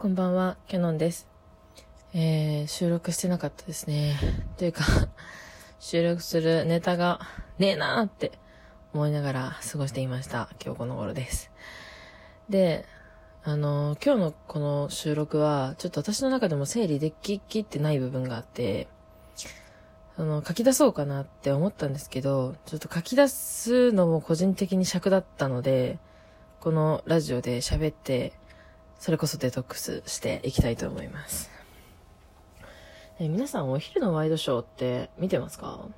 こんばんは、キャノンです。えー、収録してなかったですね。というか、収録するネタがねえなーって思いながら過ごしていました。今日この頃です。で、あのー今日のこの収録は、ちょっと私の中でも整理でききってない部分があって、あの、書き出そうかなって思ったんですけど、ちょっと書き出すのも個人的に尺だったので、このラジオで喋って、それこそデトックスしていきたいと思います。え皆さんお昼のワイドショーって見てますか？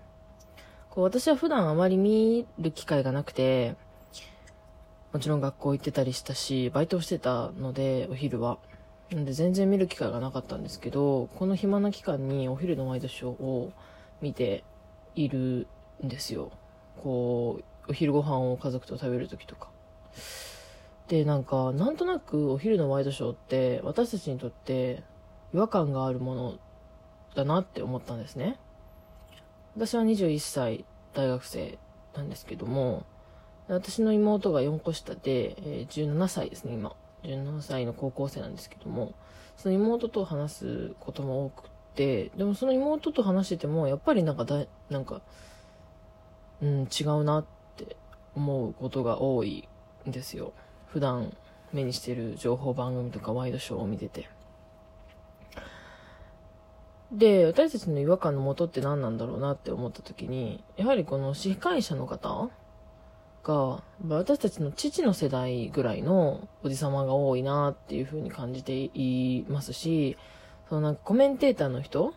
こう私は普段あまり見る機会がなくて、もちろん学校行ってたりしたし、バイトしてたので、お昼は。なんで全然見る機会がなかったんですけど、この暇な期間にお昼のワイドショーを見ているんですよ。こう、お昼ご飯を家族と食べるときとか。で、なんか、なんとなくお昼のワイドショーって私たちにとって違和感があるものだなって思ったんですね。私は21歳大学生なんですけども、私の妹が4個下で、え17歳ですね、今。17歳の高校生なんですけども、その妹と話すことも多くて、でもその妹と話してても、やっぱりなんかだ、なんか、うん、違うなって思うことが多いんですよ。普段目にしてる情報番組とかワイドショーを見てて。で、私たちの違和感の元って何なんだろうなって思った時に、やはりこの司会者の方が、私たちの父の世代ぐらいのおじさまが多いなっていう風に感じていますし、そのなんかコメンテーターの人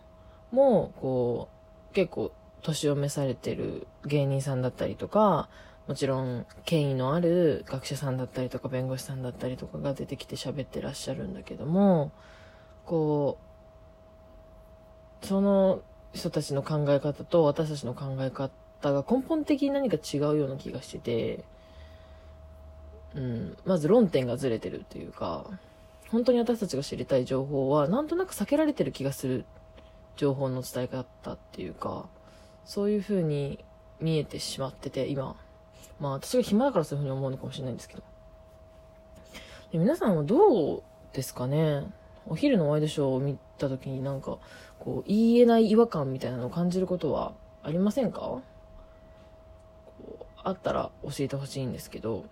も、こう、結構年を召されてる芸人さんだったりとか、もちろん権威のある学者さんだったりとか弁護士さんだったりとかが出てきて喋ってらっしゃるんだけども、こう、その人たちの考え方と私たちの考え方が根本的に何か違うような気がしてて、うん、まず論点がずれてるっていうか、本当に私たちが知りたい情報はなんとなく避けられてる気がする情報の伝え方っていうか、そういう風に見えてしまってて、今。まあ私が暇だからそういう風に思うのかもしれないんですけど。で皆さんはどうですかね？お昼のワイドショーを見た時になんか、こう、言えない違和感みたいなのを感じることはありませんか？あったら教えてほしいんですけど、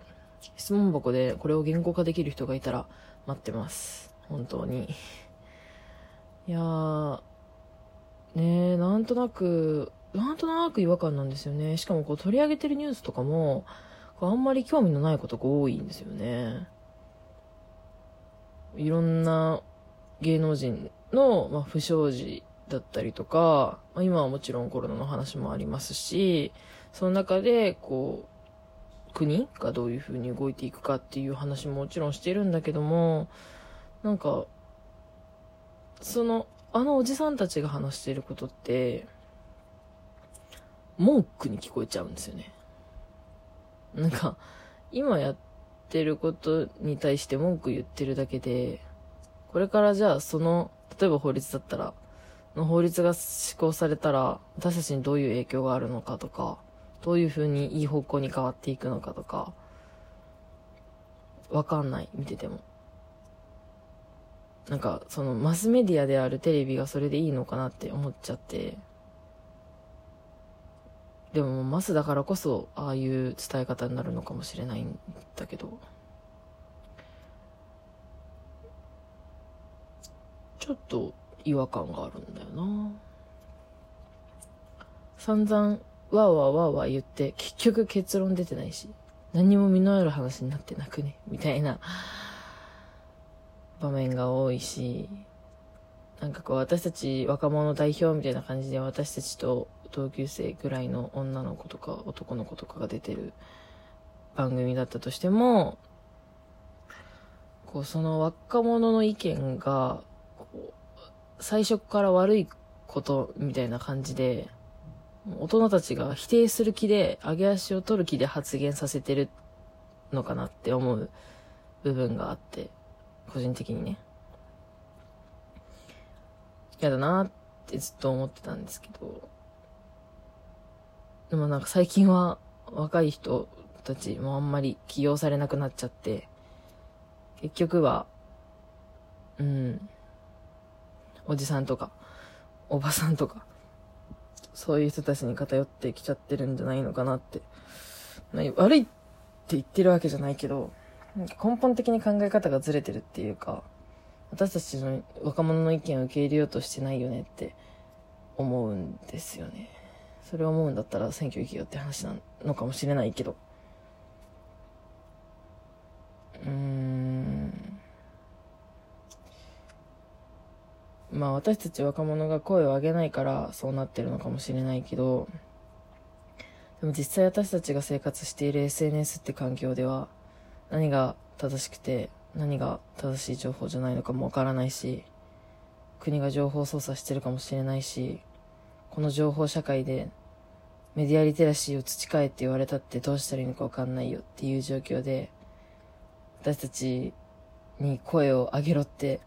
質問箱でこれを言語化できる人がいたら待ってます。本当に。いやー、ねえ、なんとなく、なんとなく違和感なんですよね。しかもこう取り上げてるニュースとかも、こうあんまり興味のないことが多いんですよね。いろんな芸能人の、まあ、不祥事だったりとか、まあ、今はもちろんコロナの話もありますし、その中で、こう、国がどういうふうに動いていくかっていう話ももちろんしてるんだけども、なんか、その、あのおじさんたちが話していることって、文句に聞こえちゃうんですよね。なんか、今やってることに対して文句言ってるだけで、これからじゃあその、例えば法律だったら、の法律が施行されたら、私たちにどういう影響があるのかとか、どういう風にいい方向に変わっていくのかとか、わかんない、見てても。なんか、そのマスメディアであるテレビがそれでいいのかなって思っちゃって、でもマスだからこそああいう伝え方になるのかもしれないんだけど。ちょっと違和感があるんだよな。散々わーわーわーわー言って結局結論出てないし何も実のある話になってなくね？みたいな。場面が多いしなんかこう私たち若者代表みたいな感じで私たちと同級生ぐらいの女の子とか男の子とかが出てる番組だったとしても、こうその若者の意見が、こう最初から悪いことみたいな感じで、大人たちが否定する気で、上げ足を取る気で発言させてるのかなって思う部分があって、個人的にね。嫌だなってずっと思ってたんですけど、でもなんか最近は若い人たちもあんまり起用されなくなっちゃって、結局は、うん、おじさんとか、おばさんとか、そういう人たちに偏ってきちゃってるんじゃないのかなって。悪いって言ってるわけじゃないけど、根本的に考え方がずれてるっていうか、私たちの若者の意見を受け入れようとしてないよねって思うんですよね。それを思うんだったら選挙行けよって話なのかもしれないけど。うーん。まあ私たち若者が声を上げないからそうなってるのかもしれないけど、でも実際私たちが生活している SNS って環境では何が正しくて何が正しい情報じゃないのかもわからないし、国が情報操作してるかもしれないし、この情報社会でメディアリテラシーを培えって言われたってどうしたらいいのかわかんないよっていう状況で、私たちに声を上げろって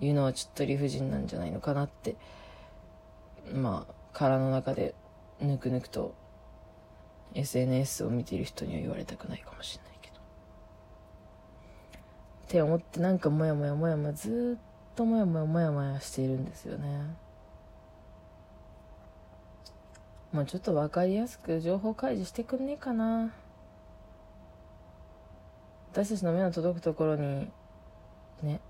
いうのはちょっと理不尽なんじゃないのかなって、まあ、殻の中でぬくぬくと SNS を見ている人には言われたくないかもしれないけど。って思ってなんかモヤモヤモヤモヤずっとモヤモヤモヤモヤしているんですよね。もうちょっと分かりやすく情報開示してくんねえかな。私たちの目の届くところに、ね、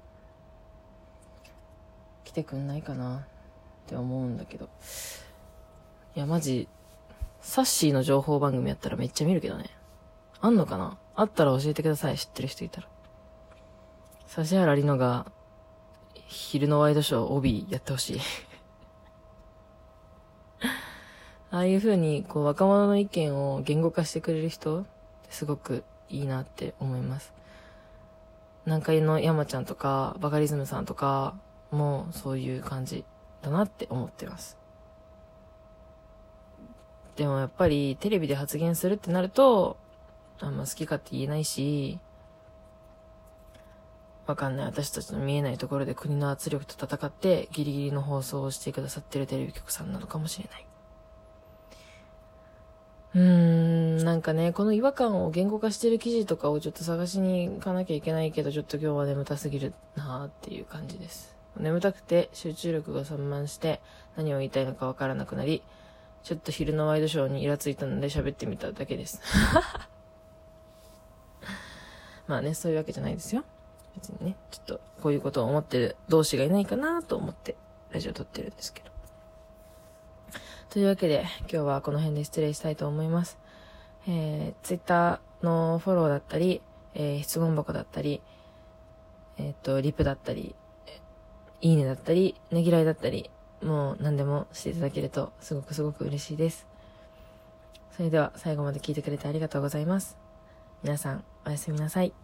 来てくんないかなって思うんだけど。いや、マジ、サッシーの情報番組やったらめっちゃ見るけどね。あんのかな？あったら教えてください、知ってる人いたら。指原莉乃が、昼のワイドショー帯やってほしいああいう風に、こう、若者の意見を言語化してくれる人すごくいいなって思います。南海の山ちゃんとか、バカリズムさんとかもそういう感じだなって思ってます。でもやっぱりテレビで発言するってなると、あんま好きかって言えないし、わかんない私たちの見えないところで国の圧力と戦ってギリギリの放送をしてくださってるテレビ局さんなのかもしれない。うーん、なんかね、この違和感を言語化してる記事とかをちょっと探しに行かなきゃいけないけど、ちょっと今日は眠たすぎるなーっていう感じです。眠たくて集中力が散漫して何を言いたいのかわからなくなり、ちょっと昼のワイドショーにイラついたので喋ってみただけです。まあね、そういうわけじゃないですよ。別にね、ちょっとこういうことを思ってる同士がいないかなと思ってラジオ撮ってるんですけど。というわけで、今日はこの辺で失礼したいと思います。えー、ツイッターのフォローだったり、えー、質問箱だったり、えっ、と、リプだったり、いいねだったり、ねぎらいだったり、もう何でもしていただけるとすごくすごく嬉しいです。それでは最後まで聞いてくれてありがとうございます。皆さん、おやすみなさい。